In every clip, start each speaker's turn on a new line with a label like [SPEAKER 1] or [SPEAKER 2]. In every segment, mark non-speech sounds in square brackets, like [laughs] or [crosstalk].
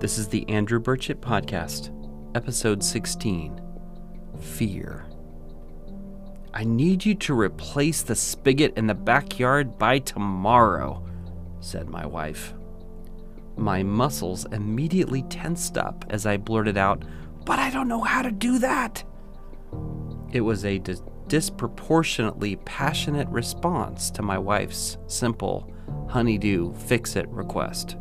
[SPEAKER 1] This is the Andrew Burchett Podcast, Episode 16 Fear. I need you to replace the spigot in the backyard by tomorrow, said my wife. My muscles immediately tensed up as I blurted out, But I don't know how to do that. It was a dis- disproportionately passionate response to my wife's simple, honeydew, fix it request.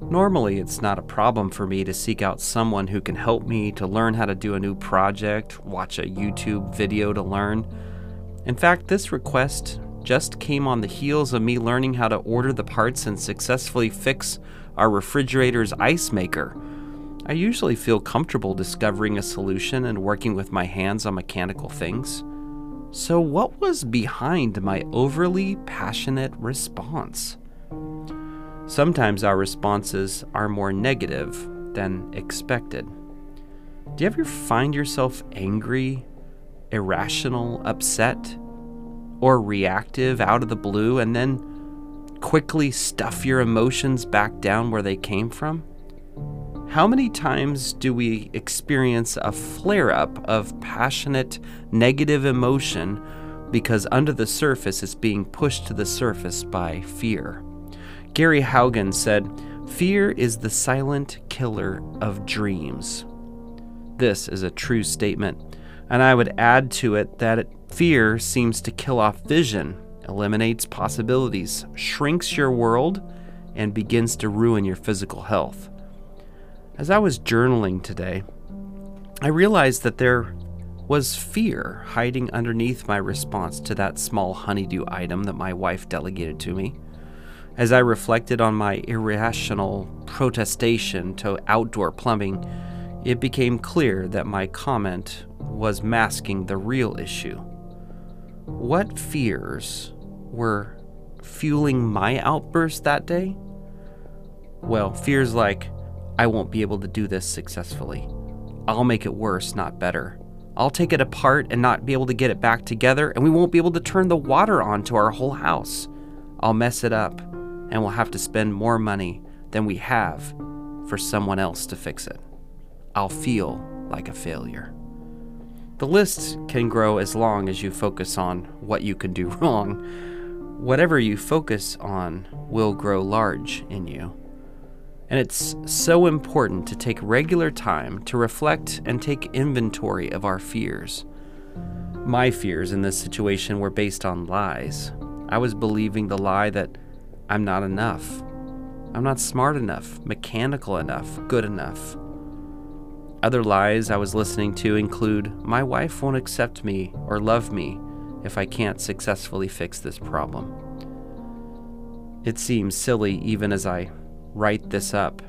[SPEAKER 1] Normally, it's not a problem for me to seek out someone who can help me to learn how to do a new project, watch a YouTube video to learn. In fact, this request just came on the heels of me learning how to order the parts and successfully fix our refrigerator's ice maker. I usually feel comfortable discovering a solution and working with my hands on mechanical things. So, what was behind my overly passionate response? Sometimes our responses are more negative than expected. Do you ever find yourself angry, irrational, upset, or reactive out of the blue and then quickly stuff your emotions back down where they came from? How many times do we experience a flare up of passionate, negative emotion because under the surface it's being pushed to the surface by fear? Gary Haugen said, Fear is the silent killer of dreams. This is a true statement, and I would add to it that fear seems to kill off vision, eliminates possibilities, shrinks your world, and begins to ruin your physical health. As I was journaling today, I realized that there was fear hiding underneath my response to that small honeydew item that my wife delegated to me. As I reflected on my irrational protestation to outdoor plumbing, it became clear that my comment was masking the real issue. What fears were fueling my outburst that day? Well, fears like, I won't be able to do this successfully. I'll make it worse, not better. I'll take it apart and not be able to get it back together, and we won't be able to turn the water on to our whole house. I'll mess it up and we'll have to spend more money than we have for someone else to fix it. I'll feel like a failure. The list can grow as long as you focus on what you can do [laughs] wrong. Whatever you focus on will grow large in you. And it's so important to take regular time to reflect and take inventory of our fears. My fears in this situation were based on lies. I was believing the lie that I'm not enough. I'm not smart enough, mechanical enough, good enough. Other lies I was listening to include my wife won't accept me or love me if I can't successfully fix this problem. It seems silly even as I write this up,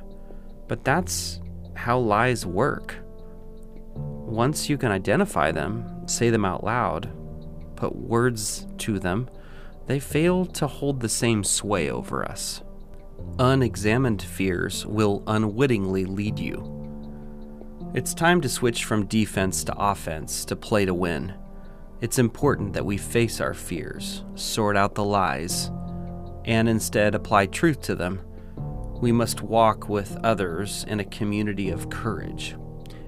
[SPEAKER 1] but that's how lies work. Once you can identify them, say them out loud, put words to them, they fail to hold the same sway over us. Unexamined fears will unwittingly lead you. It's time to switch from defense to offense to play to win. It's important that we face our fears, sort out the lies, and instead apply truth to them. We must walk with others in a community of courage.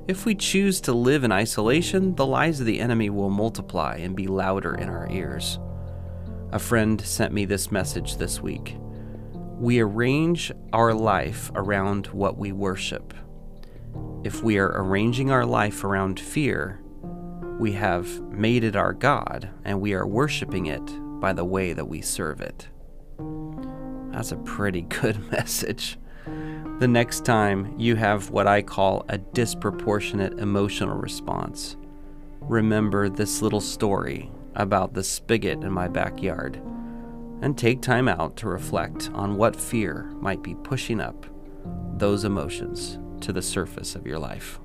[SPEAKER 1] If we choose to live in isolation, the lies of the enemy will multiply and be louder in our ears. A friend sent me this message this week. We arrange our life around what we worship. If we are arranging our life around fear, we have made it our God and we are worshiping it by the way that we serve it. That's a pretty [laughs] good message. The next time you have what I call a disproportionate emotional response, remember this little story about the spigot in my backyard and take time out to reflect on what fear might be pushing up those emotions to the surface of your life.